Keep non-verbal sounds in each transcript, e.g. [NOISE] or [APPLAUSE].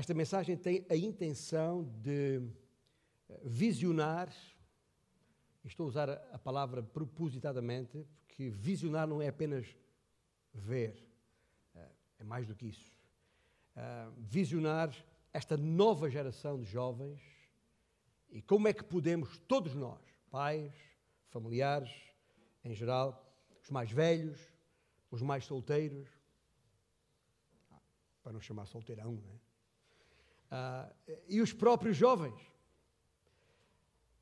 esta mensagem tem a intenção de eh, visionar, estou a usar a palavra propositadamente, porque visionar não é apenas ver, eh, é mais do que isso. Eh, visionar esta nova geração de jovens e como é que podemos, todos nós, pais, familiares, em geral, os mais velhos, os mais solteiros, para não chamar solteirão, não é? Ah, e os próprios jovens.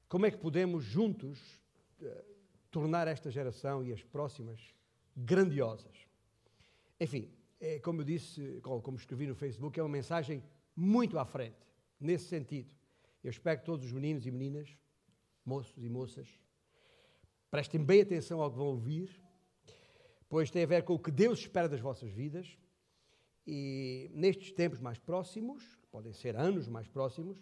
Como é que podemos juntos uh, tornar esta geração e as próximas grandiosas? Enfim, é, como eu disse, como escrevi no Facebook, é uma mensagem muito à frente, nesse sentido. Eu espero que todos os meninos e meninas, moços e moças, prestem bem atenção ao que vão ouvir, pois tem a ver com o que Deus espera das vossas vidas. E nestes tempos mais próximos, podem ser anos mais próximos,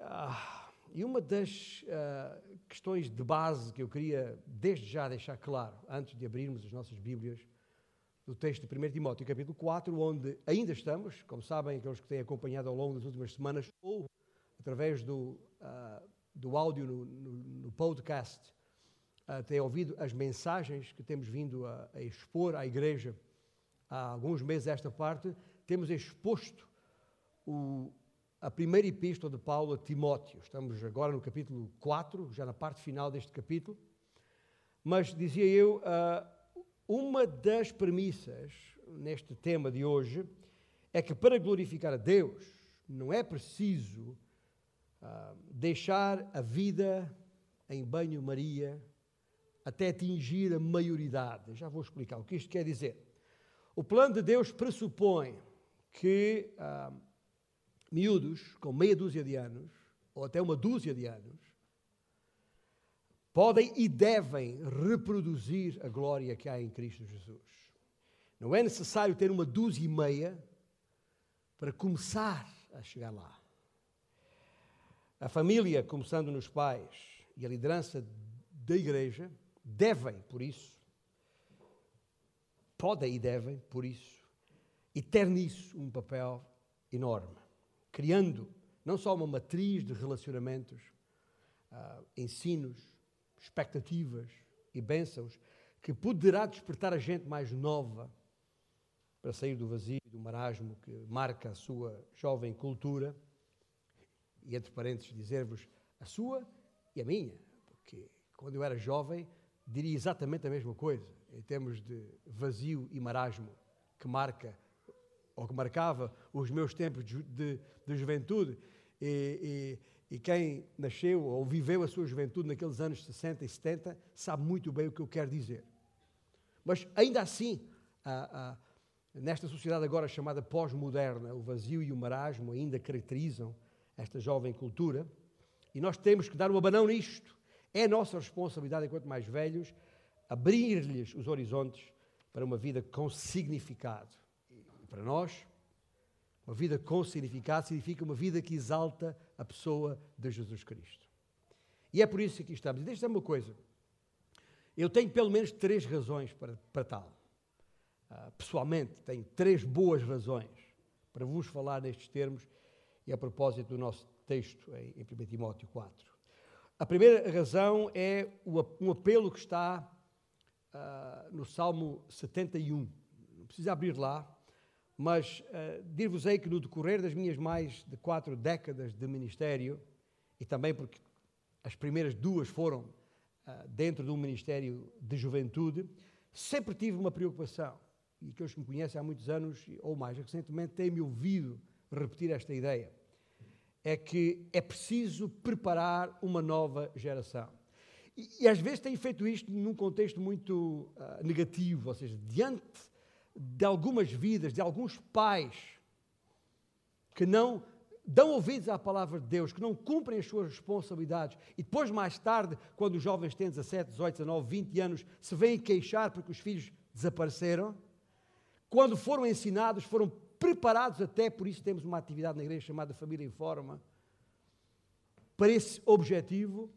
ah, e uma das ah, questões de base que eu queria desde já deixar claro, antes de abrirmos as nossas Bíblias, do texto de 1 Timóteo, capítulo 4, onde ainda estamos, como sabem, aqueles que têm acompanhado ao longo das últimas semanas, ou através do, uh, do áudio no, no, no podcast, uh, têm ouvido as mensagens que temos vindo a, a, expor à igreja há alguns meses esta parte, temos exposto o, a primeira epístola de Paulo a Timóteo. Estamos agora no capítulo 4, já na parte final deste capítulo. Mas dizia eu, uh, uma das premissas neste tema de hoje é que para glorificar a Deus não é preciso uh, deixar a vida em banho-maria até atingir a maioridade. Já vou explicar o que isto quer dizer. O plano de Deus pressupõe que uh, miúdos com meia dúzia de anos, ou até uma dúzia de anos, podem e devem reproduzir a glória que há em Cristo Jesus. Não é necessário ter uma dúzia e meia para começar a chegar lá. A família, começando nos pais, e a liderança da igreja, devem, por isso, podem e devem, por isso, e ter nisso um papel enorme, criando não só uma matriz de relacionamentos, uh, ensinos, expectativas e bênçãos que poderá despertar a gente mais nova para sair do vazio, do marasmo que marca a sua jovem cultura. E entre parênteses dizer-vos a sua e a minha, porque quando eu era jovem diria exatamente a mesma coisa, em termos de vazio e marasmo que marca ou que marcava os meus tempos de, de, de juventude. E, e, e quem nasceu ou viveu a sua juventude naqueles anos 60 e 70 sabe muito bem o que eu quero dizer. Mas ainda assim, nesta sociedade agora chamada pós-moderna, o vazio e o marasmo ainda caracterizam esta jovem cultura e nós temos que dar um abanão nisto. É nossa responsabilidade, enquanto mais velhos, abrir-lhes os horizontes para uma vida com significado. Para nós, uma vida com significado significa uma vida que exalta a pessoa de Jesus Cristo. E é por isso que aqui estamos. E deixa me uma coisa. Eu tenho pelo menos três razões para, para tal. Uh, pessoalmente, tenho três boas razões para vos falar nestes termos e a propósito do nosso texto em, em 1 Timóteo 4. A primeira razão é um apelo que está uh, no Salmo 71. Não precisa abrir lá, mas uh, dir-vos-ei que no decorrer das minhas mais de quatro décadas de ministério, e também porque as primeiras duas foram uh, dentro de um ministério de juventude, sempre tive uma preocupação, e aqueles que me conhecem há muitos anos, ou mais recentemente, têm-me ouvido repetir esta ideia, é que é preciso preparar uma nova geração. E, e às vezes tenho feito isto num contexto muito uh, negativo, ou seja, diante de algumas vidas, de alguns pais que não dão ouvidos à palavra de Deus, que não cumprem as suas responsabilidades. E depois, mais tarde, quando os jovens têm 17, 18, 19, 20 anos, se vêm queixar porque os filhos desapareceram, quando foram ensinados, foram preparados até, por isso temos uma atividade na igreja chamada Família em Forma, para esse objetivo,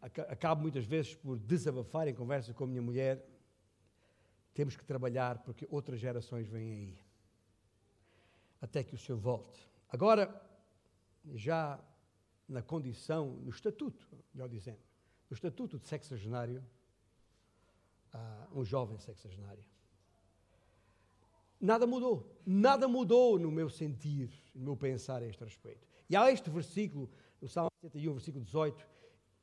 acabo muitas vezes por desabafar em conversa com a minha mulher temos que trabalhar porque outras gerações vêm aí. até que o Senhor volte. Agora, já na condição, no estatuto, melhor dizendo, no estatuto de sexagenário, uh, um jovem sexagenário. Nada mudou. Nada mudou no meu sentir, no meu pensar a este respeito. E há este versículo, no Salmo 71, versículo 18,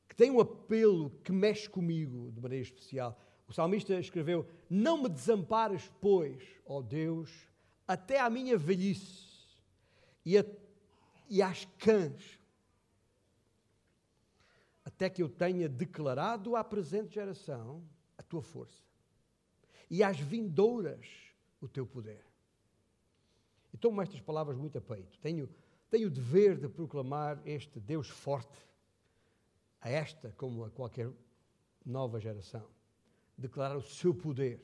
que tem um apelo que mexe comigo de maneira especial. O salmista escreveu: Não me desampares, pois, ó Deus, até à minha velhice e, a, e às cãs até que eu tenha declarado à presente geração a tua força e às vindouras o teu poder. E tomo estas palavras muito a peito. Tenho, tenho o dever de proclamar este Deus forte a esta, como a qualquer nova geração. Declarar o seu poder,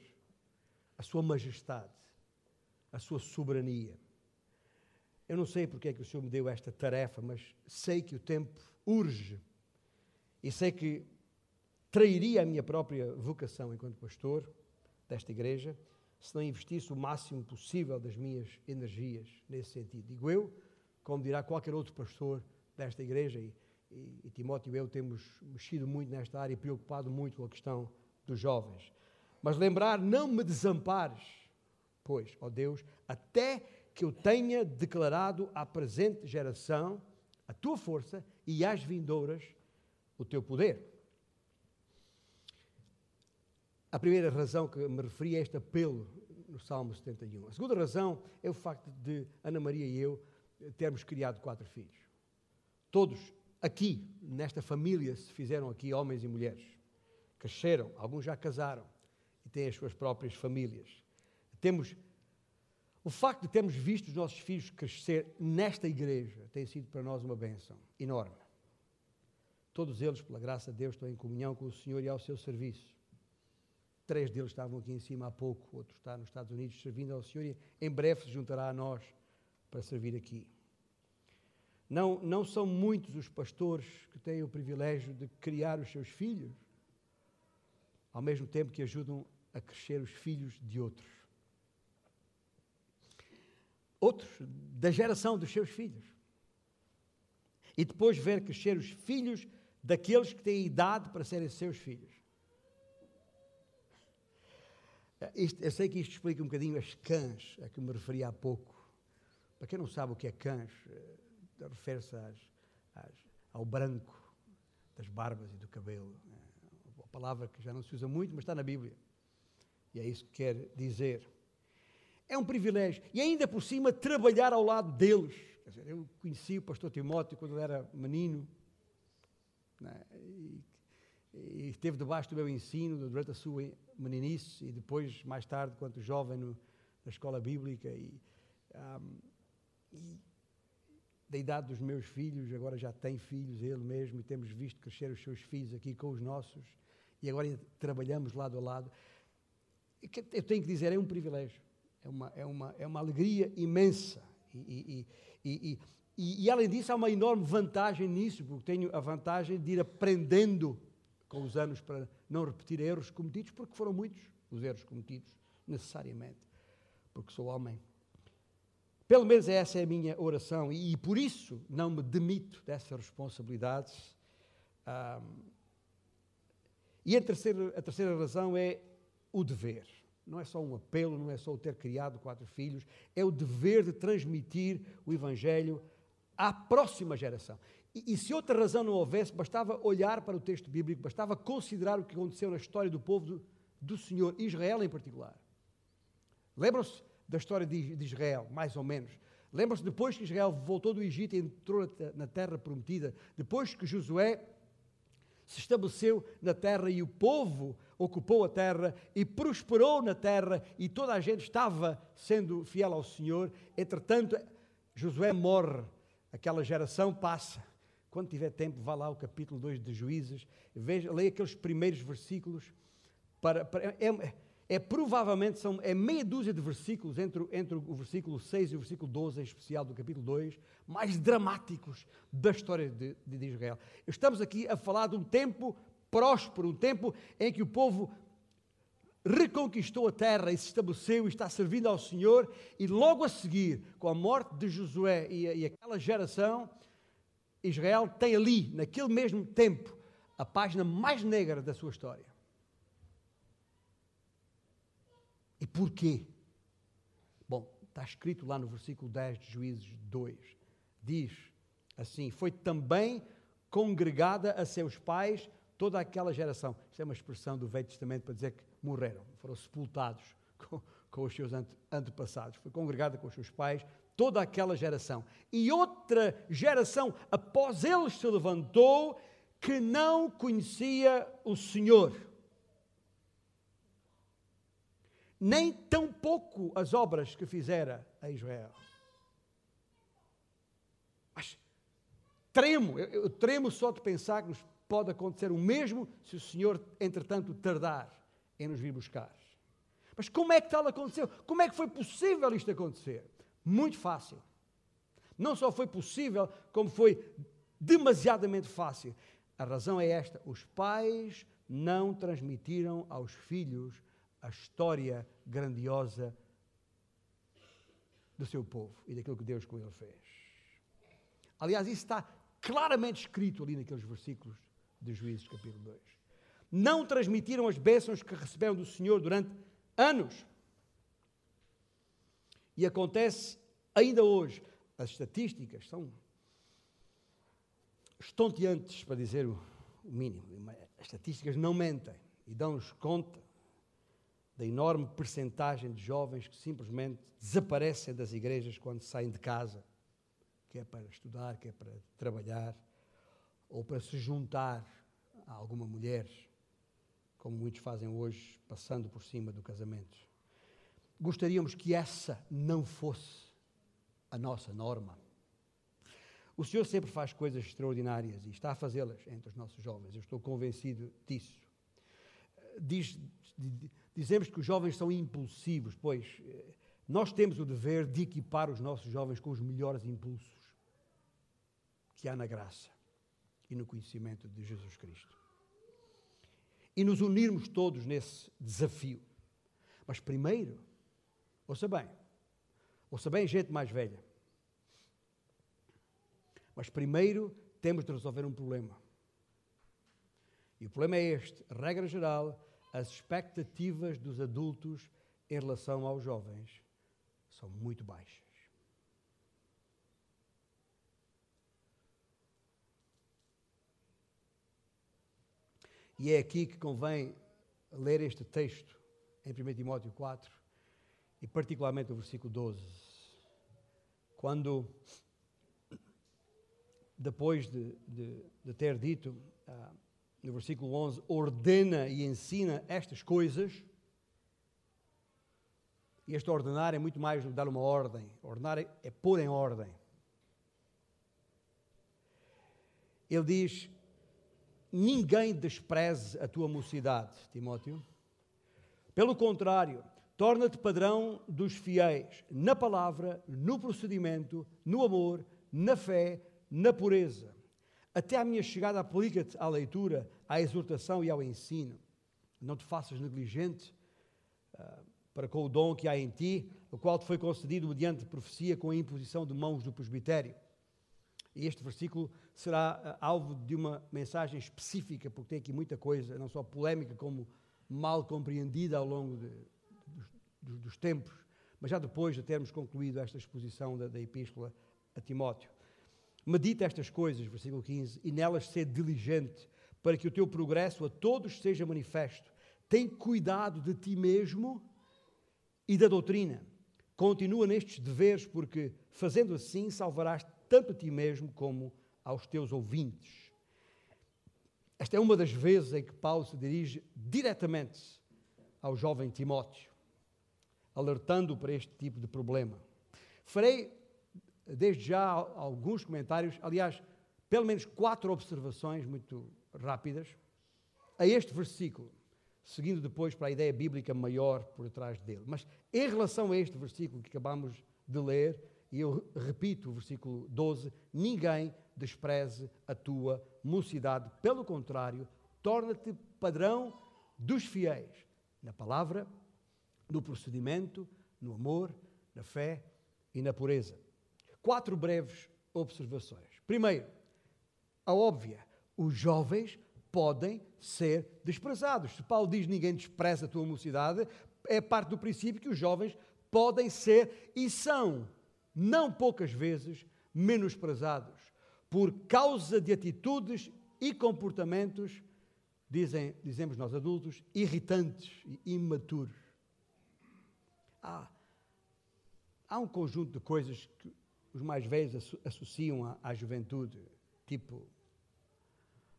a sua majestade, a sua soberania. Eu não sei porque é que o Senhor me deu esta tarefa, mas sei que o tempo urge e sei que trairia a minha própria vocação enquanto pastor desta igreja se não investisse o máximo possível das minhas energias nesse sentido. Digo eu, como dirá qualquer outro pastor desta igreja, e, e, e Timóteo e eu temos mexido muito nesta área e preocupado muito com a questão dos jovens. Mas lembrar, não me desampares, pois, ó Deus, até que eu tenha declarado à presente geração a tua força e às vindouras o teu poder. A primeira razão que me referi é este apelo no Salmo 71. A segunda razão é o facto de Ana Maria e eu termos criado quatro filhos. Todos aqui, nesta família, se fizeram aqui homens e mulheres. Cresceram, alguns já casaram e têm as suas próprias famílias. Temos o facto de termos visto os nossos filhos crescer nesta igreja tem sido para nós uma bênção enorme. Todos eles, pela graça de Deus, estão em comunhão com o Senhor e ao seu serviço. Três deles estavam aqui em cima há pouco, outro está nos Estados Unidos servindo ao Senhor e em breve se juntará a nós para servir aqui. Não, não são muitos os pastores que têm o privilégio de criar os seus filhos, ao mesmo tempo que ajudam a crescer os filhos de outros. Outros da geração dos seus filhos. E depois ver crescer os filhos daqueles que têm idade para serem seus filhos. Isto, eu sei que isto explica um bocadinho as cãs a que me referi há pouco. Para quem não sabe o que é cãs, eh, refere-se ao branco das barbas e do cabelo. Palavra que já não se usa muito, mas está na Bíblia. E é isso que quer dizer. É um privilégio. E ainda por cima, trabalhar ao lado deles. Quer dizer, eu conheci o pastor Timóteo quando ele era menino né? e, e esteve debaixo do meu ensino durante a sua meninice e depois, mais tarde, quando jovem no, na escola bíblica e, um, e, da idade dos meus filhos, agora já tem filhos ele mesmo e temos visto crescer os seus filhos aqui com os nossos e agora trabalhamos lado a lado. Eu tenho que dizer, é um privilégio, é uma, é uma, é uma alegria imensa e, e, e, e, além disso, há uma enorme vantagem nisso, porque tenho a vantagem de ir aprendendo com os anos para não repetir erros cometidos, porque foram muitos os erros cometidos, necessariamente, porque sou homem. Pelo menos essa é a minha oração e, e por isso não me demito dessas responsabilidades. Um, e a terceira, a terceira razão é o dever. Não é só um apelo, não é só o ter criado quatro filhos, é o dever de transmitir o Evangelho à próxima geração. E, e, se outra razão não houvesse, bastava olhar para o texto bíblico, bastava considerar o que aconteceu na história do povo do, do Senhor, Israel em particular. Lembram-se da história de, de Israel, mais ou menos. Lembram-se depois que Israel voltou do Egito e entrou na terra prometida, depois que Josué se estabeleceu na terra e o povo ocupou a terra e prosperou na terra e toda a gente estava sendo fiel ao Senhor. Entretanto, Josué morre aquela geração passa. Quando tiver tempo, vá lá ao capítulo 2 de Juízes, veja, leia aqueles primeiros versículos. Para, para é, é, provavelmente são, é meia dúzia de versículos entre, entre o versículo 6 e o versículo 12, em especial do capítulo 2, mais dramáticos da história de, de Israel. Estamos aqui a falar de um tempo próspero, um tempo em que o povo reconquistou a terra e se estabeleceu e está servindo ao Senhor, e logo a seguir, com a morte de Josué e, e aquela geração, Israel tem ali, naquele mesmo tempo, a página mais negra da sua história. E porquê? Bom, está escrito lá no versículo 10 de Juízes 2. Diz assim: Foi também congregada a seus pais toda aquela geração. Isto é uma expressão do Velho Testamento para dizer que morreram, foram sepultados [LAUGHS] com, com os seus antepassados. Foi congregada com os seus pais toda aquela geração. E outra geração após eles se levantou que não conhecia o Senhor. Nem tão pouco as obras que fizera a Israel. Mas tremo, eu, eu tremo só de pensar que nos pode acontecer o mesmo se o Senhor, entretanto, tardar em nos vir buscar. Mas como é que tal aconteceu? Como é que foi possível isto acontecer? Muito fácil. Não só foi possível, como foi demasiadamente fácil. A razão é esta: os pais não transmitiram aos filhos a história grandiosa do seu povo e daquilo que Deus com ele fez. Aliás, isso está claramente escrito ali naqueles versículos de Juízes, capítulo 2. Não transmitiram as bênçãos que receberam do Senhor durante anos. E acontece ainda hoje. As estatísticas são estonteantes, para dizer o mínimo. As estatísticas não mentem e dão-nos conta da enorme percentagem de jovens que simplesmente desaparecem das igrejas quando saem de casa, quer para estudar, quer para trabalhar, ou para se juntar a alguma mulher, como muitos fazem hoje, passando por cima do casamento. Gostaríamos que essa não fosse a nossa norma. O Senhor sempre faz coisas extraordinárias e está a fazê-las entre os nossos jovens. Eu estou convencido disso. Diz, dizemos que os jovens são impulsivos, pois eh, nós temos o dever de equipar os nossos jovens com os melhores impulsos que há na graça e no conhecimento de Jesus Cristo. E nos unirmos todos nesse desafio. Mas primeiro, ouça bem, ouça bem, gente mais velha, mas primeiro temos de resolver um problema. E o problema é este: regra geral, as expectativas dos adultos em relação aos jovens são muito baixas. E é aqui que convém ler este texto em 1 Timóteo 4 e particularmente o versículo 12. Quando depois de, de, de ter dito, uh, no versículo 11, ordena e ensina estas coisas. E este ordenar é muito mais do que dar uma ordem. Ordenar é, pôr em ordem. Ele diz: Ninguém despreze a tua mocidade, Timóteo. Pelo contrário, torna-te padrão dos fiéis na palavra, no procedimento, no amor, na fé, na pureza. Até à minha chegada, aplica-te à leitura, à exortação e ao ensino. Não te faças negligente uh, para com o dom que há em ti, o qual te foi concedido mediante profecia com a imposição de mãos do presbitério. E este versículo será uh, alvo de uma mensagem específica, porque tem aqui muita coisa, não só polémica, como mal compreendida ao longo de, dos, dos, tempos, mas já depois de termos concluído esta exposição da, da Epístola a Timóteo. Medita estas coisas, versículo 15, e nelas ser diligente, para que o teu progresso a todos seja manifesto. Tem cuidado de ti mesmo e da doutrina. Continua nestes deveres, porque fazendo assim salvarás tanto a ti mesmo como aos teus ouvintes. Esta é uma das vezes em que Paulo se dirige diretamente ao jovem Timóteo, alertando para este tipo de problema. Farei desde já alguns comentários, aliás, pelo menos quatro observações muito rápidas a este versículo, seguindo depois para a ideia bíblica maior por trás dele. Mas em relação a este versículo que acabamos de ler, e eu repito o versículo 12: ninguém despreze a tua mocidade, pelo contrário, torna-te padrão dos fiéis, na palavra, no procedimento, no amor, na fé e na pureza. Quatro breves observações. Primeiro, a óbvia: os jovens podem ser desprezados. Se Paulo diz ninguém despreza a tua mocidade, é parte do princípio que os jovens podem ser e são, não poucas vezes, menosprezados por causa de atitudes e comportamentos, dizem, dizemos nós adultos, irritantes e imaturos. Há, há um conjunto de coisas que os mais velhos associam à, juventude, tipo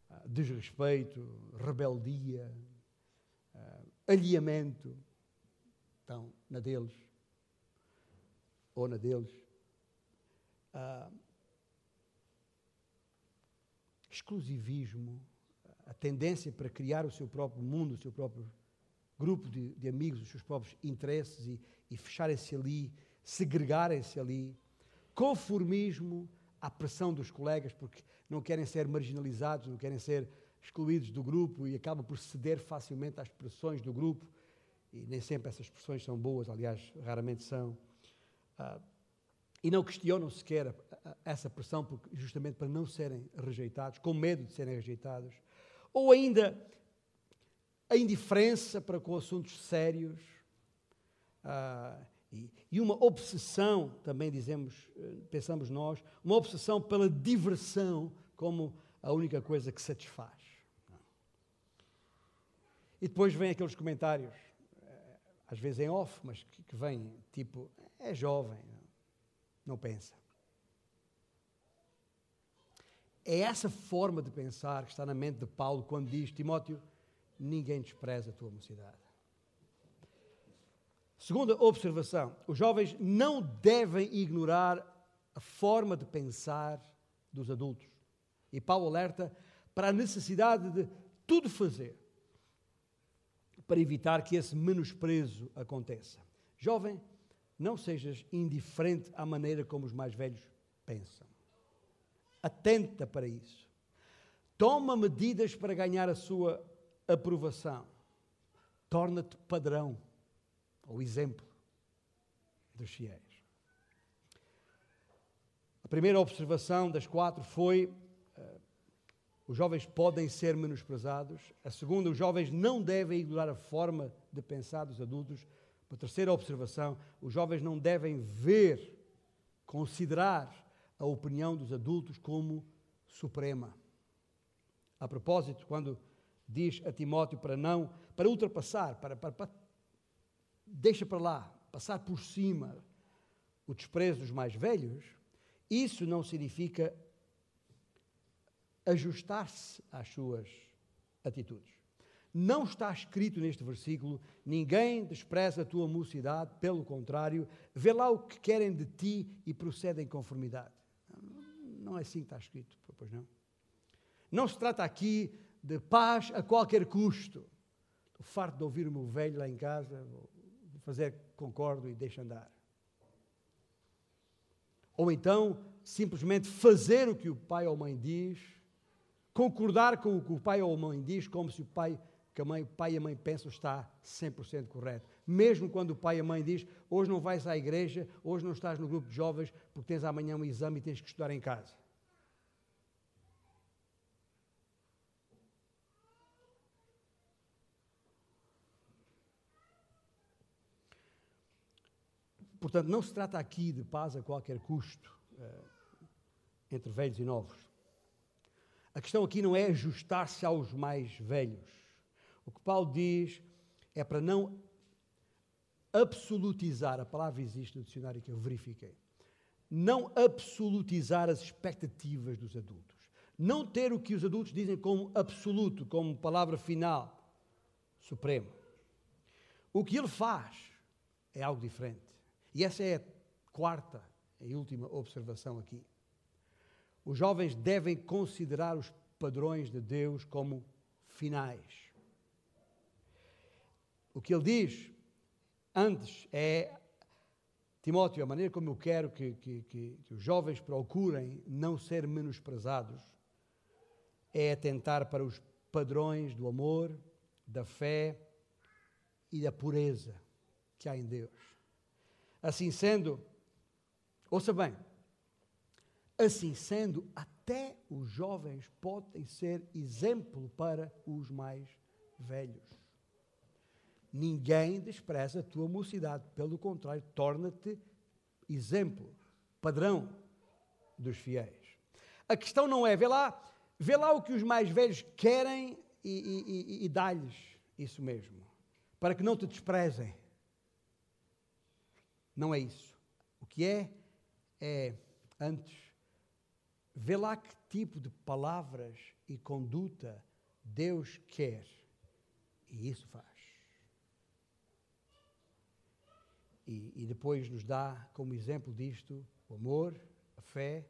ah, desrespeito, rebeldia, uh, alheamento, então, na deles, ou na deles. Uh, exclusivismo, a tendência para criar o seu próprio mundo, o seu próprio grupo de, de amigos, os seus próprios interesses e, e fecharem-se ali, segregarem-se ali, conformismo à pressão dos colegas, porque não querem ser marginalizados, não querem ser excluídos do grupo e acabam por ceder facilmente às pressões do grupo. E nem sempre essas pressões são boas, aliás, raramente são. Ah, e não questionam sequer essa pressão, porque, justamente para não serem rejeitados, com medo de serem rejeitados. Ou ainda a indiferença para com assuntos sérios. Ah, e, e, uma obsessão, também dizemos, eh, pensamos nós, uma obsessão pela diversão como a única coisa que satisfaz. E depois vem aqueles comentários, eh, às vezes em off, mas que, que vêm tipo, é jovem, não pensa. É essa forma de pensar que está na mente de Paulo quando diz: Timóteo, ninguém despreza a tua mocidade. Segunda observação: os jovens não devem ignorar a forma de pensar dos adultos. E Paulo alerta para a necessidade de tudo fazer para evitar que esse menosprezo aconteça. Jovem, não sejas indiferente à maneira como os mais velhos pensam. Atenta para isso. Toma medidas para ganhar a sua aprovação. Torna-te padrão ou exemplo dos fiéis. A primeira observação das quatro foi: uh, os jovens podem ser menosprezados. A segunda, os jovens não devem ignorar a forma de pensar dos adultos. Uma terceira observação: os jovens não devem ver, considerar a opinião dos adultos como suprema. A propósito, quando diz a Timóteo para não, para ultrapassar, para, para, para deixa para lá, passar por cima o desprezo dos mais velhos, isso não significa ajustar-se às suas atitudes. Não está escrito neste versículo: ninguém despreza a tua mocidade, pelo contrário, vê lá o que querem de ti e procede em conformidade. Não é assim que está escrito, pois não. Não se trata aqui de paz a qualquer custo. Estou farto de ouvir o meu velho lá em casa, fazer concordo e deixa andar. Ou então, simplesmente fazer o que o pai ou a mãe diz, concordar com o que o pai ou a mãe diz, como se o pai que a mãe, o pai e a mãe pensam está 100% correto. Mesmo quando o pai e a mãe diz, hoje não vais à igreja, hoje não estás no grupo de jovens, porque tens amanhã um exame e tens que estudar em casa. Portanto, não se trata aqui de paz a qualquer custo uh, entre velhos e novos. A questão aqui não é ajustar-se aos mais velhos. O que Paulo diz é para não absolutizar, a palavra existe no dicionário que eu verifiquei, não absolutizar as expectativas dos adultos. Não ter o que os adultos dizem como absoluto, como palavra final, supremo. O que ele faz é algo diferente. E essa é a quarta e última observação aqui. Os jovens devem considerar os padrões de Deus como finais. O que ele diz antes é, Timóteo, a maneira como eu quero que, que, que, que os jovens procurem não ser menosprezados é atentar para os padrões do amor, da fé e da pureza que há em Deus. Assim sendo, ouça bem, assim sendo, até os jovens podem ser exemplo para os mais velhos. Ninguém despreza a tua mocidade, pelo contrário, torna-te exemplo, padrão dos fiéis. A questão não é, vê lá, vê lá o que os mais velhos querem e, e, e, e dá-lhes isso mesmo, para que não te desprezem. Não é isso. O que é, é, antes, vê lá que tipo de palavras e conduta Deus quer. E isso faz. E, e, depois nos dá como exemplo disto o amor, a fé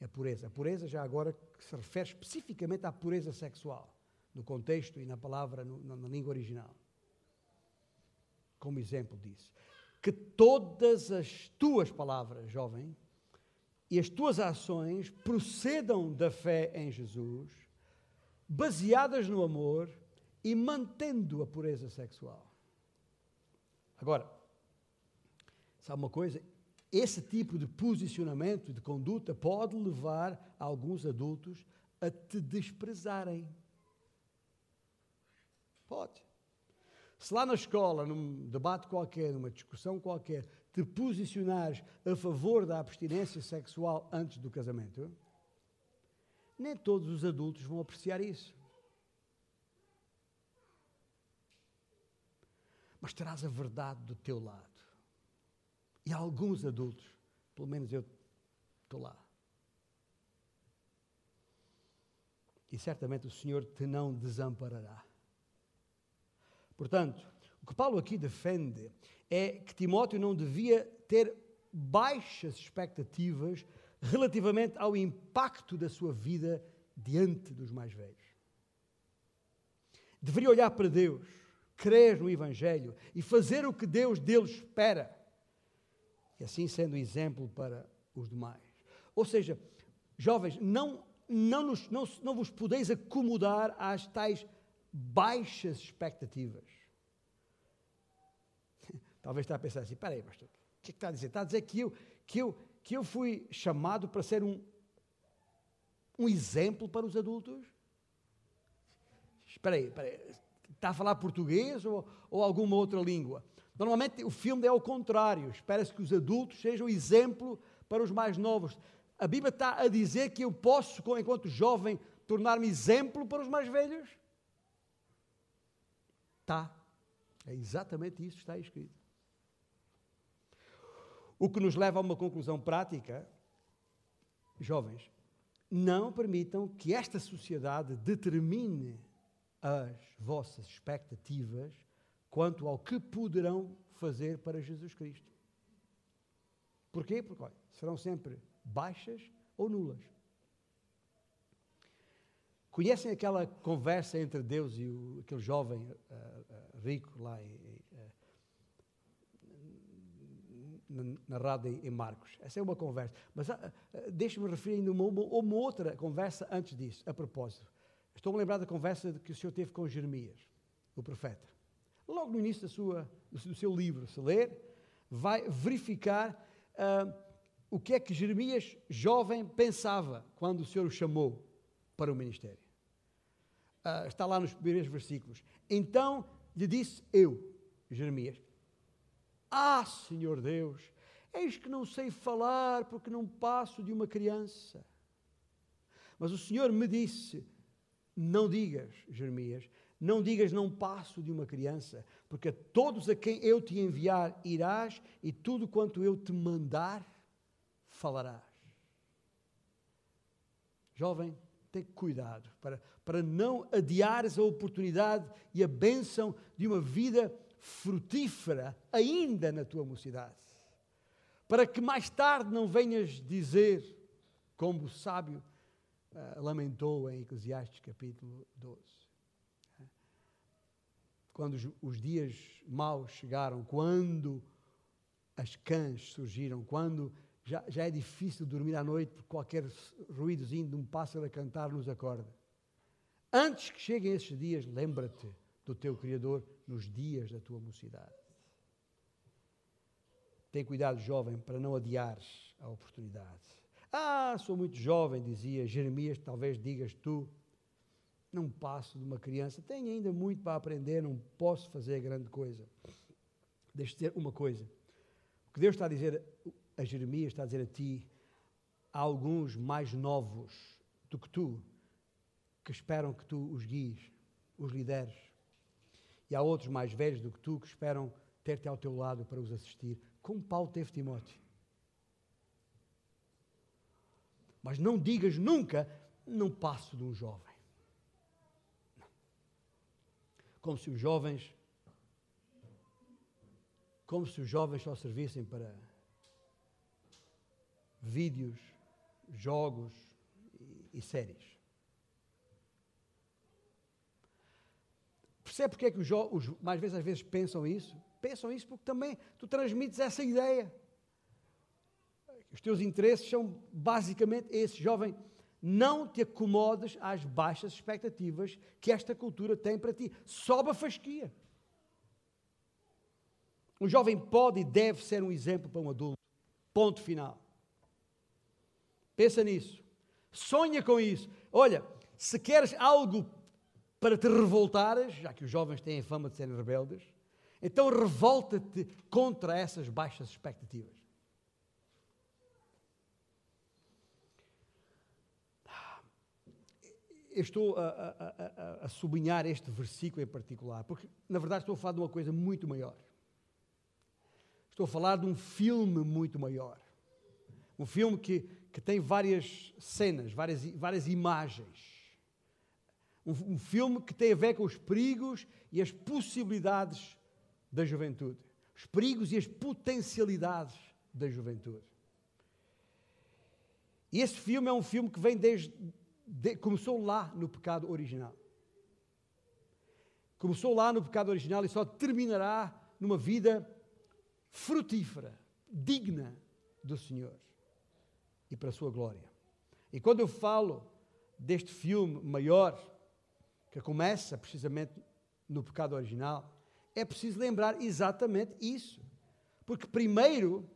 e a pureza. A pureza, já agora, que se refere especificamente à pureza sexual, no contexto e na palavra, no, na, na língua original. Como exemplo disso que todas as tuas palavras, jovem, e as tuas ações procedam da fé em Jesus, baseadas no amor e mantendo a pureza sexual. Agora, sabe uma coisa? Esse tipo de posicionamento, de conduta, pode levar alguns adultos a te desprezarem. Pode. Se lá na escola, num debate qualquer, numa discussão qualquer, te posicionares a favor da abstinência sexual antes do casamento, nem todos os adultos vão apreciar isso. Mas terás a verdade do teu lado. E alguns adultos, pelo menos eu estou lá. E certamente o Senhor te não desamparará. Portanto, o que Paulo aqui defende é que Timóteo não devia ter baixas expectativas relativamente ao impacto da sua vida diante dos mais velhos. Deveria olhar para Deus, crer no Evangelho e fazer o que Deus dele espera, e assim sendo exemplo para os demais. Ou seja, jovens, não, não, nos, não, não vos podeis acomodar às tais baixas expectativas. [LAUGHS] Talvez está a pensar assim: espera aí, pastor, o que, é que está a dizer? Está a dizer que eu, que eu, que eu fui chamado para ser um, um exemplo para os adultos? Espera aí, espera aí. Está a falar português ou, ou alguma outra língua? Normalmente o filme é ao contrário. Espera-se que os adultos sejam exemplo para os mais novos. A Bíblia está a dizer que eu posso, enquanto jovem, tornar-me exemplo para os mais velhos? Está. É exatamente isso que está escrito. O que nos leva a uma conclusão prática, jovens, não permitam que esta sociedade determine as vossas expectativas quanto ao que poderão fazer para Jesus Cristo. Porquê? Porque olha, serão sempre baixas ou nulas. Conhecem aquela conversa entre Deus e o, aquele jovem uh, uh, rico lá em, uh, narrado em, Marcos? Essa é uma conversa. Mas deixe-me referir ainda uma, uma, uma, outra conversa antes disso, a propósito. Estou a lembrar da conversa que o Senhor teve com Jeremias, o profeta. Logo no início da sua, do seu livro, se ler, vai verificar o que é que Jeremias, jovem, pensava quando o Senhor o chamou para o ministério uh, está lá nos primeiros versículos. Então lhe disse eu, Jeremias: Ah, Senhor Deus, eis que não sei falar porque não passo de uma criança. Mas o Senhor me disse: Não digas, Jeremias, não digas não passo de uma criança, porque a todos a quem eu te enviar irás e tudo quanto eu te mandar falarás. Jovem, tem cuidado para, para não adiares a oportunidade e a bênção de uma vida frutífera ainda na tua mocidade. Para que mais tarde não venhas dizer, como o sábio uh, lamentou em Eclesiastes capítulo 12. Quando os, os dias maus chegaram, quando as cães surgiram, quando já, já é difícil dormir à noite porque qualquer ruídozinho de um pássaro a cantar nos acorda. Antes que cheguem esses dias, lembra-te do teu Criador nos dias da tua mocidade. Tem cuidado, jovem, para não adiares a oportunidade. Ah, sou muito jovem, dizia Jeremias, talvez digas tu. Não passo de uma criança, tenho ainda muito para aprender, não posso fazer grande coisa. Deixa-te dizer uma coisa. O que Deus está a dizer a Jeremias, está a dizer a ti, há alguns mais novos do que tu, que esperam que tu os guies, os lideres. E há outros mais velhos do que tu que esperam ter-te ao teu lado para os assistir, como Paulo teve Timóteo. Mas não digas nunca, não passo de um jovem. Como se os jovens, como se os jovens só servissem para vídeos, jogos e, séries. Percebe porque é que os, os, mais vezes às vezes pensam isso? Pensam isso porque também tu transmites essa ideia. Os teus interesses são basicamente esses. Jovem, não te acomodes às baixas expectativas que esta cultura tem para ti. Sobe a fasquia. Um jovem pode e deve ser um exemplo para um adulto. Ponto final. Pensa nisso. Sonha com isso. Olha, se queres algo para te revoltares, já que os jovens têm fama de serem rebeldes, então revolta-te contra essas baixas expectativas. Eu estou a, a, a, a, sublinhar este versículo em particular, porque na verdade estou a falar de uma coisa muito maior. Estou a falar de um filme muito maior. Um filme que, que tem várias cenas, várias, várias imagens. Um, um filme que tem a ver com os perigos e as possibilidades da juventude. Os perigos e as potencialidades da juventude. E esse filme é um filme que vem desde. De, começou lá no pecado original. Começou lá no pecado original e só terminará numa vida frutífera, digna do Senhor e para a sua glória. E quando eu falo deste filme maior, que começa precisamente no pecado original, é preciso lembrar exatamente isso. Porque, primeiro,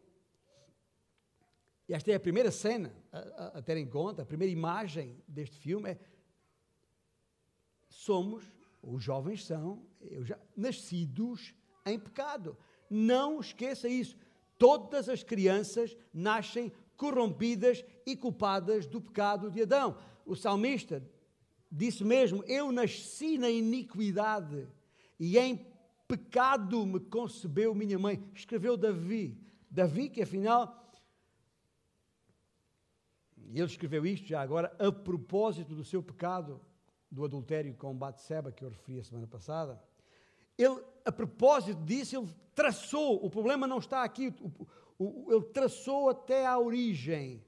esta é a primeira cena a, a, a ter em conta, a primeira imagem deste filme é: somos, os jovens são, já, nascidos em pecado. Não esqueça isso. Todas as crianças nascem corrompidas e culpadas do pecado de Adão. O salmista disse mesmo: Eu nasci na iniquidade e em pecado me concebeu minha mãe. Escreveu Davi. Davi, que afinal. E ele escreveu isto já agora a propósito do seu pecado do adultério com Batseba, que eu referi a semana passada. Ele, a propósito disso, ele traçou, o problema não está aqui, o, ele traçou até a origem,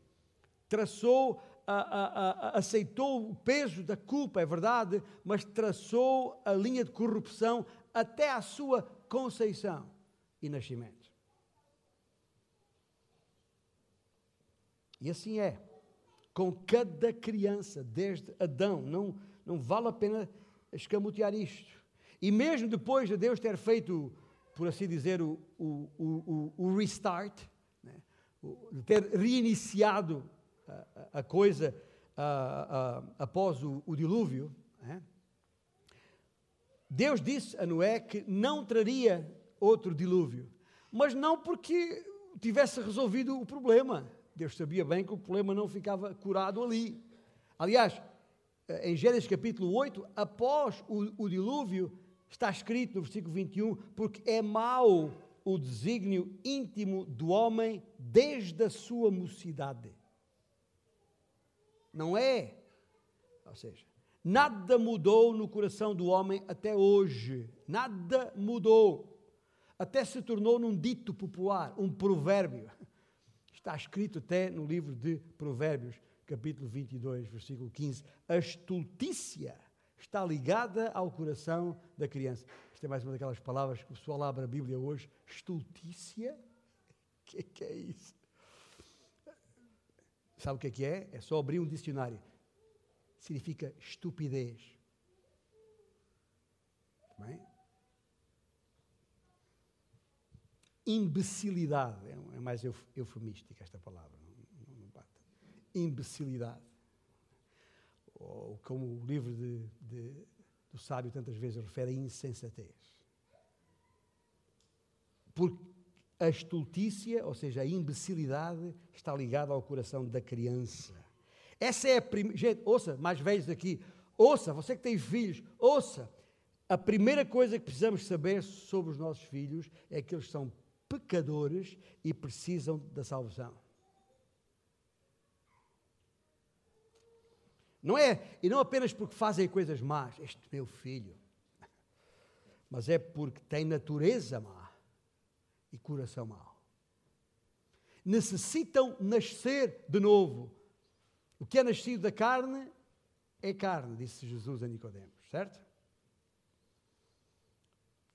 traçou a, a, a, aceitou o peso da culpa, é verdade, mas traçou a linha de corrupção até à sua conceição e nascimento. E assim é, com cada criança, desde Adão, não, não vale a pena escamotear isto. E mesmo depois de Deus ter feito, por assim dizer, o, o, o, o restart, né? ter reiniciado a, a coisa a, após o, dilúvio, é? Deus disse a Noé que não traria outro dilúvio, mas não porque tivesse resolvido o problema. Deus sabia bem que o problema não ficava curado ali. Aliás, em Gênesis capítulo 8, após o, o dilúvio, está escrito no versículo 21, porque é mau o desígnio íntimo do homem desde a sua mocidade. Não é. Ou seja, nada mudou no coração do homem até hoje. Nada mudou. Até se tornou num dito popular, um provérbio. Está escrito até no livro de Provérbios, capítulo 22, versículo 15. A estultícia está ligada ao coração da criança. Isto é mais uma daquelas palavras que o pessoal abre a Bíblia hoje. Estultícia? O que, que é isso? Sabe o que é que é? É só abrir um dicionário. Significa estupidez. Bem? Imbecilidade, é, é mais eufemística esta palavra, não, não bate. Imbecilidade. Ou como o livro de, de, do sábio tantas vezes refere a insensatez. Porque a estultícia, ou seja, a imbecilidade, está ligada ao coração da criança. Essa é a primeira. Gente, ouça, mais velhos aqui, ouça, você que tem filhos, ouça. A primeira coisa que precisamos saber sobre os nossos filhos é que eles são pecadores e precisam da salvação. Não é, e não apenas porque fazem coisas más, este meu filho, mas é porque tem natureza má e coração mau. Necessitam nascer de novo. O que é nascido da carne é carne, disse Jesus a Nicodemos, certo?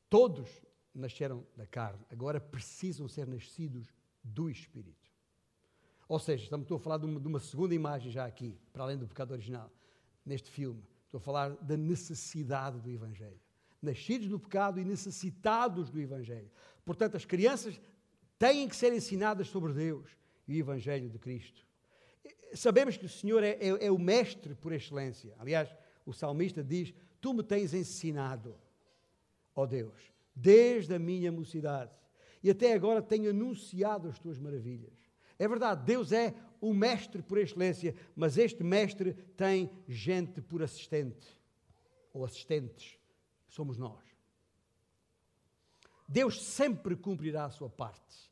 Todos nasceram da carne, agora precisam ser nascidos do Espírito. Ou seja, estamos a falar de uma, de uma segunda imagem já aqui, para além do pecado original, neste filme. Estou a falar da necessidade do Evangelho. Nascidos do pecado e necessitados do Evangelho. Portanto, as crianças têm que ser ensinadas sobre Deus e o Evangelho de Cristo. Sabemos que o Senhor é, é, é o mestre por excelência. Aliás, o salmista diz: Tu me tens ensinado, ó Deus, desde a minha mocidade, e até agora tenho anunciado as tuas maravilhas. É verdade, Deus é o mestre por excelência, mas este mestre tem gente por assistente, ou assistentes, somos nós. Deus sempre cumprirá a sua parte,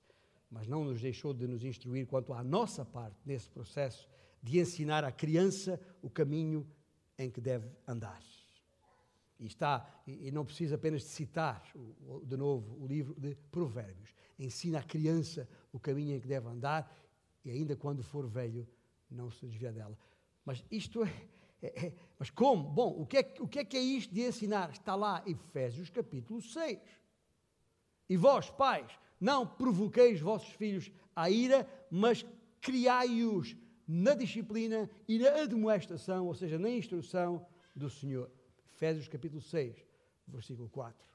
mas não nos deixou de nos instruir quanto à nossa parte nesse processo de ensinar à criança o caminho em que deve andar. E está, e não precisa apenas de citar de novo o livro de Provérbios. Ensina à criança o caminho em que deve andar e ainda quando for velho não se desvia dela. Mas isto é, é, é, mas como? Bom, o que, é, o que é que é isto de ensinar? Está lá Efésios capítulo 6. E vós, pais, não provoqueis vossos filhos à ira, mas criai-os na disciplina e na admoestação, ou seja, na instrução do Senhor. Efésios capítulo 6, versículo 4.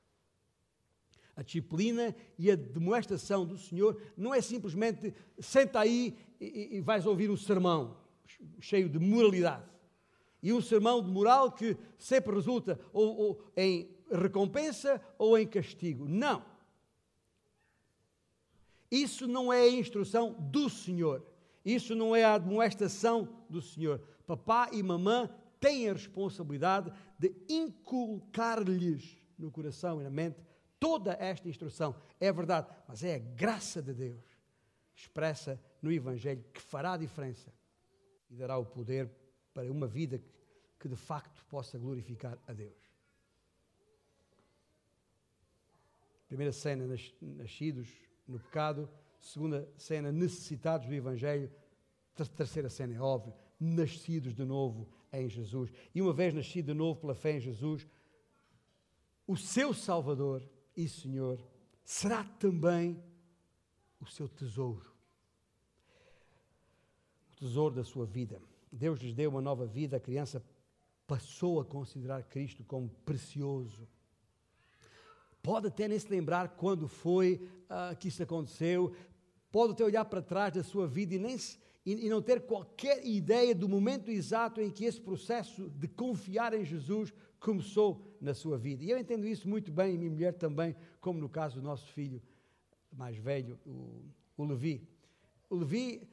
A disciplina e a demonstração do Senhor não é simplesmente senta aí e, e vais ouvir um sermão cheio de moralidade. E um sermão de moral que sempre resulta ou, ou em recompensa ou em castigo. Não. Isso não é a instrução do Senhor. Isso não é a admoestação do Senhor. Papá e mamã têm a responsabilidade de inculcar-lhes no coração e na mente toda esta instrução. É verdade, mas é a graça de Deus expressa no Evangelho que fará a diferença e dará o poder para uma vida que, de facto possa glorificar a Deus. Primeira cena, nascidos no pecado. Segunda cena, necessitados do Evangelho. Terceira cena, é óbvio, nascidos de novo em Jesus. E uma vez nascido de novo pela fé em Jesus, o seu Salvador e Senhor será também o seu tesouro. O tesouro da sua vida. Deus lhes deu uma nova vida, a criança passou a considerar Cristo como precioso. Pode até nem se lembrar quando foi uh, que isso aconteceu, pode até olhar para trás da sua vida e nem se, e, e não ter qualquer ideia do momento exato em que esse processo de confiar em Jesus começou na sua vida. E eu entendo isso muito bem, e minha mulher também, como no caso do nosso filho mais velho, o, o Levi. O Levi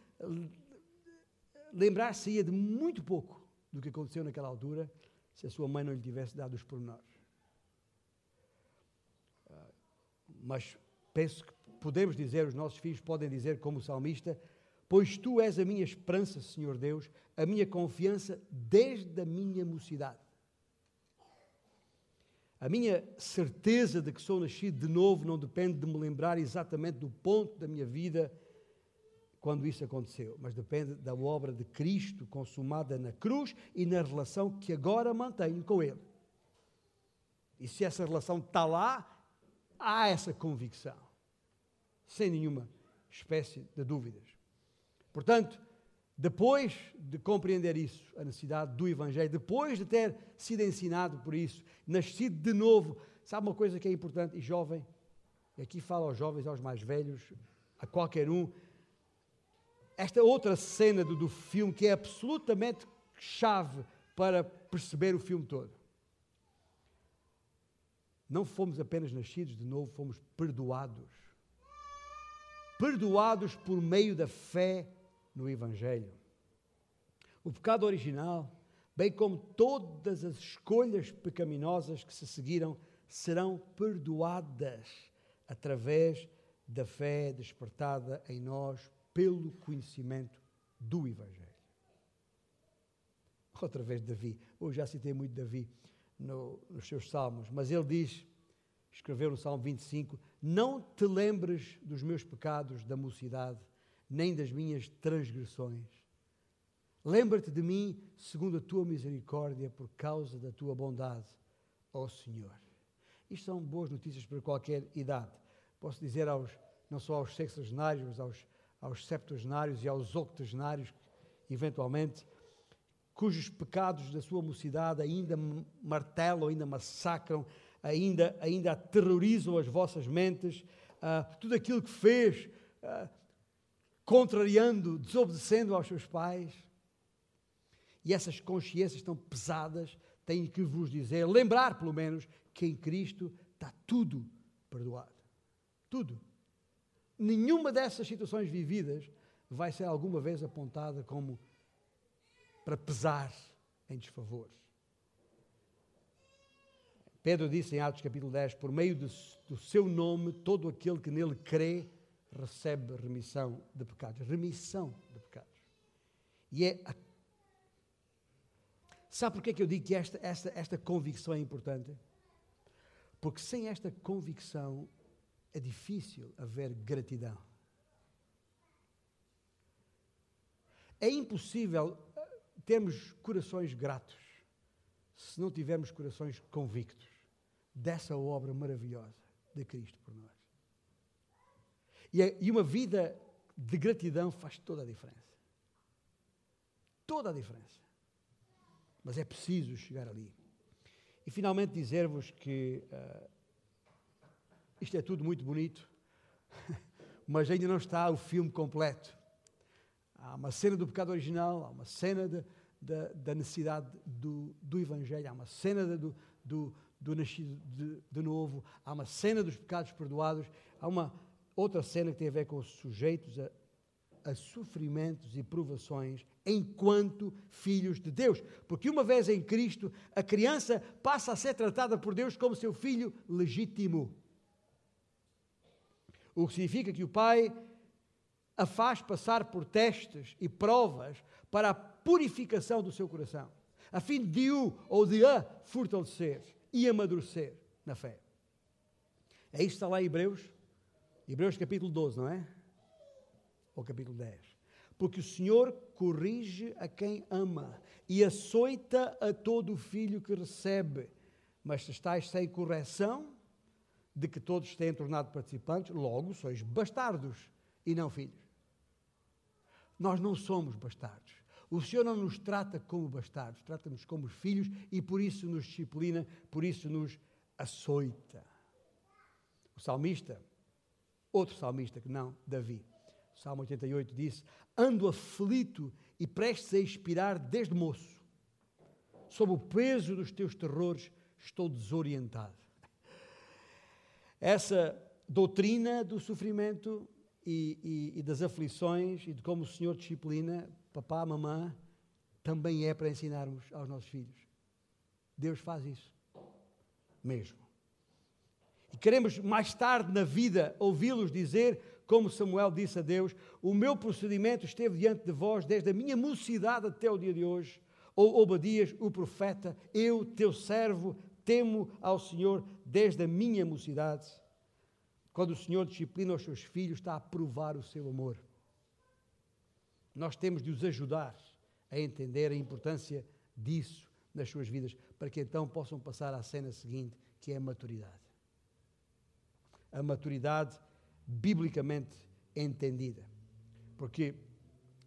lembrar-se-ia de muito pouco do que aconteceu naquela altura se a sua mãe não lhe tivesse dado os pormenores. Ah, mas penso que podemos dizer, os nossos filhos podem dizer, como o salmista, Pois tu és a minha esperança, Senhor Deus, a minha confiança desde a minha mocidade. A minha certeza de que sou nascido de novo não depende de me lembrar exatamente do ponto da minha vida quando isso aconteceu, mas depende da obra de Cristo consumada na cruz e na relação que agora mantenho com Ele. E se essa relação está lá, há essa convicção, sem nenhuma espécie de dúvidas. Portanto, depois de compreender isso, a necessidade do Evangelho, depois de ter sido ensinado por isso, nascido de novo, Sabe uma coisa que é importante e jovem? E aqui falo aos jovens, aos mais velhos, a qualquer um. Esta outra cena do, do filme que é absolutamente chave para perceber o filme todo. Não fomos apenas nascidos de novo, fomos perdoados. Perdoados por meio da fé no Evangelho. O pecado original, bem como todas as escolhas pecaminosas que se seguiram, serão perdoadas através da fé despertada em nós pelo conhecimento do Evangelho. Outra vez Davi, hoje já citei muito Davi no, nos seus salmos, mas ele diz, escreveu no Salmo 25: Não te lembres dos meus pecados da mocidade, nem das minhas transgressões. Lembra-te de mim segundo a tua misericórdia, por causa da tua bondade, ó Senhor. Isto são boas notícias para qualquer idade. Posso dizer aos, não só aos sexagenários, mas aos, aos septuagenários e aos octogenários, eventualmente, cujos pecados da sua mocidade ainda martelam, ainda massacram, ainda, ainda aterrorizam as vossas mentes, uh, tudo aquilo que fez, uh, contrariando, desobedecendo aos seus pais. E essas consciências tão pesadas têm que vos dizer, lembrar pelo menos, que em Cristo está tudo perdoado. Tudo. Nenhuma dessas situações vividas vai ser alguma vez apontada como para pesar em desfavores. Pedro disse em Atos capítulo 10: Por meio do, do seu nome, todo aquele que nele crê recebe remissão de pecados. Remissão de pecados. E é. A... Sabe porquê que eu digo que esta, esta, esta convicção é importante? Porque sem esta convicção é difícil haver gratidão. É impossível termos corações gratos se não tivermos corações convictos dessa obra maravilhosa de Cristo por nós. E, é, e uma vida de gratidão faz toda a diferença. Toda a diferença. Mas é preciso chegar ali. E finalmente dizer-vos que uh, isto é tudo muito bonito, [LAUGHS] mas ainda não está o filme completo. Há uma cena do pecado original, há uma cena de, da, da necessidade do, do Evangelho, há uma cena do, do, do nascido de, de, novo, há uma cena dos pecados perdoados, há uma outra cena que tem a ver com os sujeitos a, a sofrimentos e provações enquanto filhos de Deus. Porque uma vez em Cristo, a criança passa a ser tratada por Deus como seu filho legítimo. O que significa que o pai a faz passar por testes e provas para a purificação do seu coração, a fim de o ou de a fortalecer e amadurecer na fé. É isto que está lá em Hebreus, Hebreus capítulo 12, não é? Ou capítulo 10. Porque o Senhor corrige a quem ama e açoita a todo filho que recebe. Mas se estáis sem correção, de que todos têm tornado participantes, logo sois bastardos e não filhos. Nós não somos bastardos. O Senhor não nos trata como bastardos, trata-nos como filhos e por isso nos disciplina, por isso nos açoita. O salmista, outro salmista que não, Davi, Salmo 88 disse: Ando aflito e prestes a expirar desde moço. Sob o peso dos teus terrores, estou desorientado. Essa doutrina do sofrimento e, e, e, das aflições e de como o Senhor disciplina papá, mamã, também é para ensinarmos aos nossos filhos. Deus faz isso. Mesmo. E queremos mais tarde na vida ouvi-los dizer, como Samuel disse a Deus: O meu procedimento esteve diante de vós desde a minha mocidade até o dia de hoje. Ou Obadias, o profeta, eu, teu servo, temo ao Senhor desde a minha mocidade. Quando o Senhor disciplina os seus filhos, está a provar o seu amor. Nós temos de os ajudar a entender a importância disso nas suas vidas, para que então possam passar à cena seguinte, que é a maturidade. A maturidade biblicamente entendida. Porque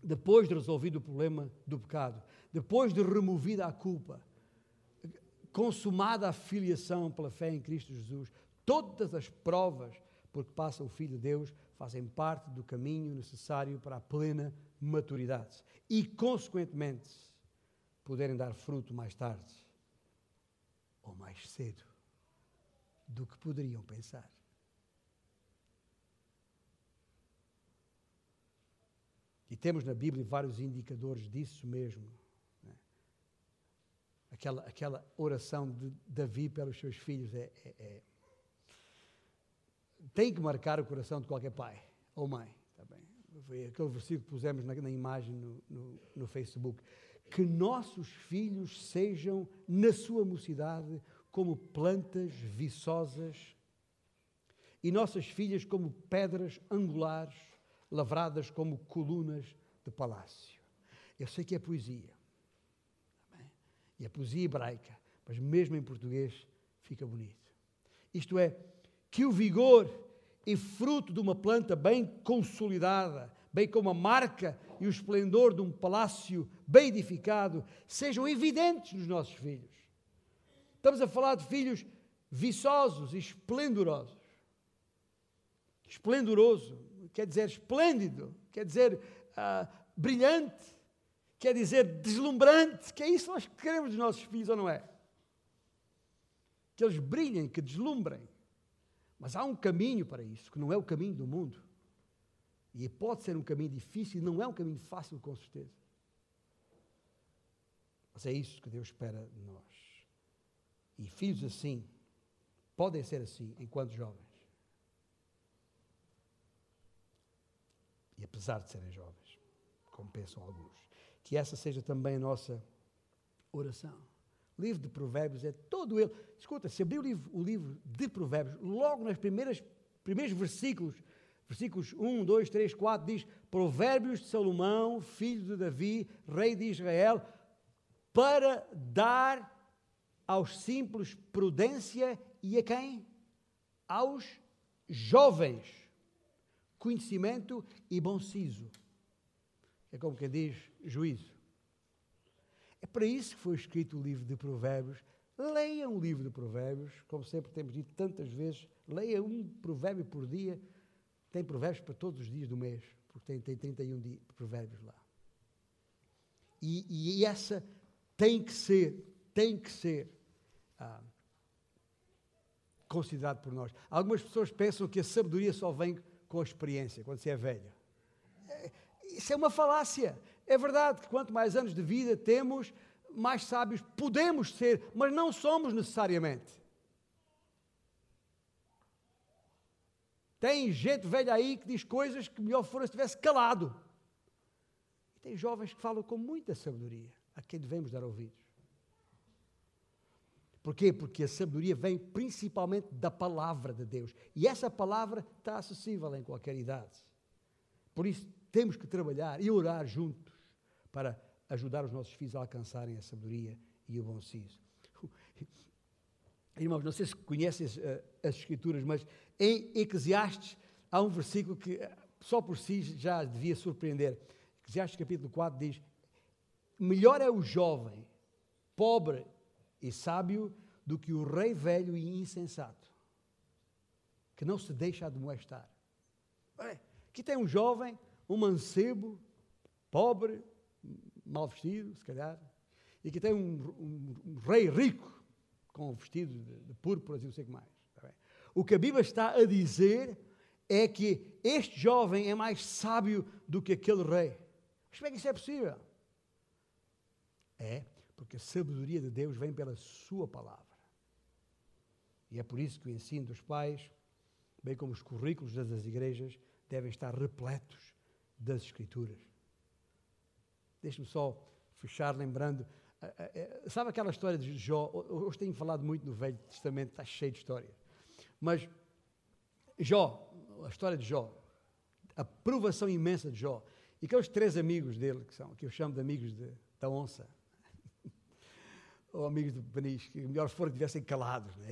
depois de resolvido o problema do pecado, depois de removida a culpa, consumada a filiação pela fé em Cristo Jesus, todas as provas por que passa o Filho de Deus fazem parte do caminho necessário para a plena maturidade e, consequentemente, poderem dar fruto mais tarde ou mais cedo do que poderiam pensar. E temos na Bíblia vários indicadores disso mesmo. Né? Aquela, aquela oração de Davi pelos seus filhos é, é, é, tem que marcar o coração de qualquer pai ou mãe. Tá bem? Foi aquele versículo que pusemos na, na imagem no, no, no Facebook. Que nossos filhos sejam, na sua mocidade, como plantas viçosas e nossas filhas como pedras angulares lavradas como colunas de palácio. Eu sei que é poesia. E é poesia hebraica, mas mesmo em português fica bonito. Isto é, que o vigor e fruto de uma planta bem consolidada, bem como a marca e o esplendor de um palácio bem edificado, sejam evidentes nos nossos filhos. Estamos a falar de filhos viçosos e esplendorosos. Esplendoroso quer dizer esplêndido, quer dizer uh, brilhante, quer dizer deslumbrante, que é isso que nós queremos dos nossos filhos, ou não é? Que eles brilhem, que deslumbrem. Mas há um caminho para isso, que não é o caminho do mundo. E pode ser um caminho difícil, não é um caminho fácil, com certeza. Mas é isso que Deus espera de nós. E filhos assim, podem ser assim, enquanto jovens. Apesar de serem jovens, como pensam alguns. Que essa seja também a nossa oração. O livro de Provérbios é todo ele. Escuta, se abrir o livro, o livro de Provérbios, logo primeiras primeiros versículos, versículos 1, 2, 3, 4, diz: Provérbios de Salomão, filho de Davi, rei de Israel, para dar aos simples prudência e a quem? Aos jovens conhecimento e bom siso. É como quem diz juízo. É para isso que foi escrito o livro de Provérbios. Leiam o livro de Provérbios, como sempre temos dito tantas vezes, leia um provérbio por dia. Tem provérbios para todos os dias do mês, porque tem, tem 31 dias, provérbios lá. E, e, essa tem que ser, tem que ser ah, por nós. Algumas pessoas pensam que a sabedoria só vem com a experiência, quando se é velho. É, isso é uma falácia. É verdade que quanto mais anos de vida temos, mais sábios podemos ser, mas não somos necessariamente. Tem gente velha aí que diz coisas que melhor fora se tivesse calado. E tem jovens que falam com muita sabedoria, a quem devemos dar ouvidos. Porquê? Porque a sabedoria vem principalmente da palavra de Deus. E essa palavra está acessível em qualquer idade. Por isso, temos que trabalhar e orar juntos para ajudar os nossos filhos a alcançarem a sabedoria e o bom siso. [LAUGHS] Irmãos, não sei se conhecem as, eh, as Escrituras, mas em Eclesiastes há um versículo que eh, só por si já devia surpreender. Eclesiastes capítulo 4 diz: Melhor é o jovem, pobre e sábio do que o rei velho e insensato, que não se deixa admoestar. Aqui tem um jovem, um mancebo, pobre, mal vestido, se calhar, e que tem um, um, um rei rico, com um vestido de, de púrpuras e não sei o que mais. O que a Bíblia está a dizer é que este jovem é mais sábio do que aquele rei. Mas como é que isso é possível? É porque a sabedoria de Deus vem pela Sua palavra. E é por isso que o ensino dos pais, bem como os currículos das igrejas, devem estar repletos das Escrituras. Deixe-me só fechar lembrando. Sabe aquela história de Jó? Hoje tenho falado muito no Velho Testamento, está cheio de histórias. Mas Jó, a história de Jó, a provação imensa de Jó, e aqueles três amigos dele, que são, que eu chamo de amigos de, da onça, ou amigos do Panis, que melhor for que estivessem calados. Né?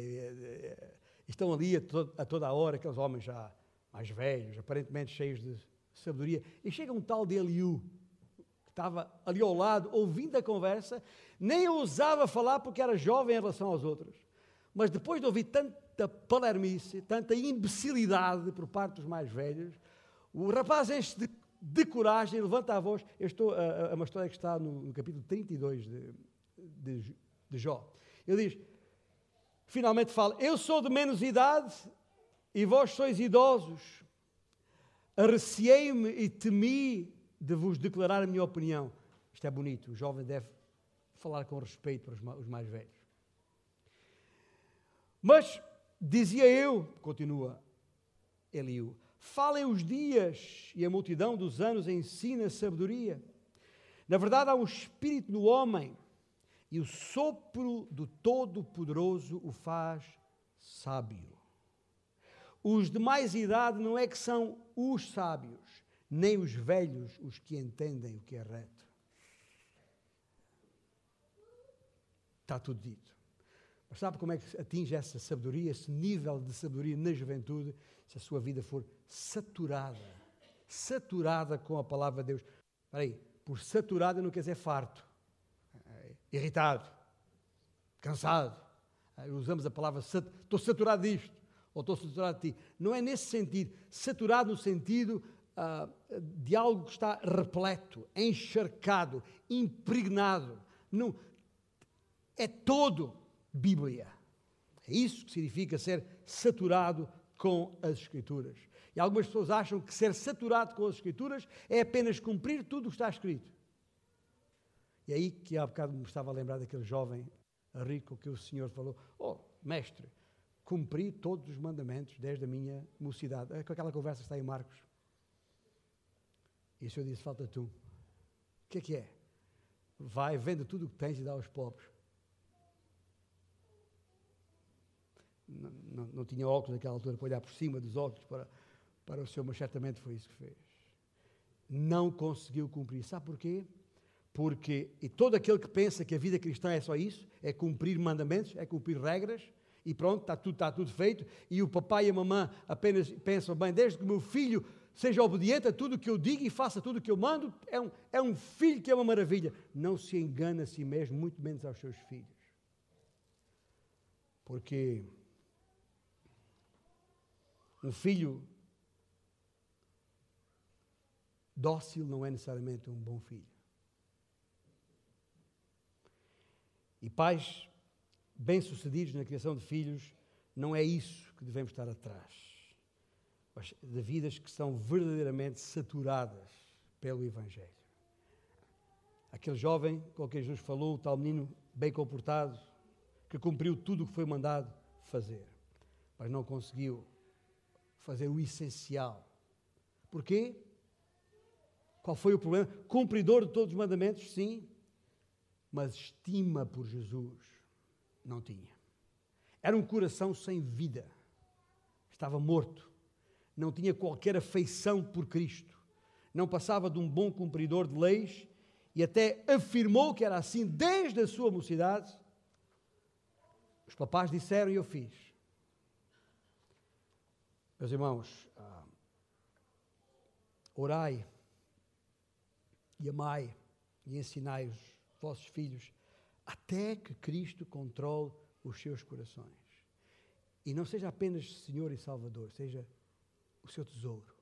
Estão ali a, to a, toda a hora, aqueles homens já mais velhos, aparentemente cheios de sabedoria. E chega um tal de Eliú, que estava ali ao lado, ouvindo a conversa, nem ousava falar porque era jovem em relação aos outros. Mas depois de ouvir tanta palermice, tanta imbecilidade por parte dos mais velhos, o rapaz enche de, de coragem, levanta a voz. Eu estou, a, a uma história que está no, no capítulo 32 de, de, de Jó. Ele diz, finalmente fala, eu sou de menos idade e vós sois idosos. Arreciei-me e temi de vos declarar a minha opinião. Isto é bonito, o jovem deve falar com respeito para os mais velhos. Mas, dizia eu, continua Eliú, falem os dias e a multidão dos anos ensina sabedoria. Na verdade, há um espírito no homem e o sopro do Todo-Poderoso o faz sábio. Os de mais idade não é que são os sábios, nem os velhos os que entendem o que é reto. Está tudo dito. Mas sabe como é que atinge essa sabedoria, esse nível de sabedoria na juventude, se a sua vida for saturada, saturada com a palavra de Deus. Espera aí, por saturada não quer dizer farto, irritado, cansado. É, usamos a palavra, estou saturado disto, ou estou saturado de ti. Não é nesse sentido, saturado no sentido uh, de algo que está repleto, encharcado, impregnado. É todo Bíblia. É isso que significa ser saturado com as Escrituras. E algumas pessoas acham que ser saturado com as Escrituras é apenas cumprir tudo o que está escrito. E aí que há bocado me estava a lembrar daquele jovem rico que o Senhor falou: Oh, mestre, cumpri todos os mandamentos desde a minha mocidade. É com aquela conversa que está em Marcos. E o Senhor disse: Falta tu. O que é que é? Vai, vende tudo o que tens e dá aos pobres. não, não, não, tinha óculos naquela altura para olhar por cima dos óculos para, para o Senhor, mas certamente foi isso que fez. Não conseguiu cumprir. Sabe porquê? Porque, e todo aquele que pensa que a vida cristã é só isso, é cumprir mandamentos, é cumprir regras, e pronto, está tudo, está tudo feito, e o papai e a mamãe apenas pensam, bem, desde que o meu filho seja obediente a tudo que eu digo e faça tudo que eu mando, é um, é um filho que é uma maravilha. Não se engana a si mesmo, muito menos aos seus filhos. Porque um filho dócil não é necessariamente um bom filho. E pais bem-sucedidos na criação de filhos, não é isso que devemos estar atrás. Mas de vidas que são verdadeiramente saturadas pelo Evangelho. Aquele jovem com quem Jesus falou, o tal menino bem comportado, que cumpriu tudo o que foi mandado fazer, mas não conseguiu fazer o essencial. Porquê? Qual foi o problema? Cumpridor de todos os mandamentos, sim, mas estima por Jesus não tinha. Era um coração sem vida, estava morto, não tinha qualquer afeição por Cristo, não passava de um bom cumpridor de leis e até afirmou que era assim desde a sua mocidade. Os papás disseram e eu fiz. Meus irmãos, ah, orai e amai e ensinai os vossos filhos até que Cristo controle os seus corações. E não seja apenas Senhor e Salvador, seja o seu tesouro.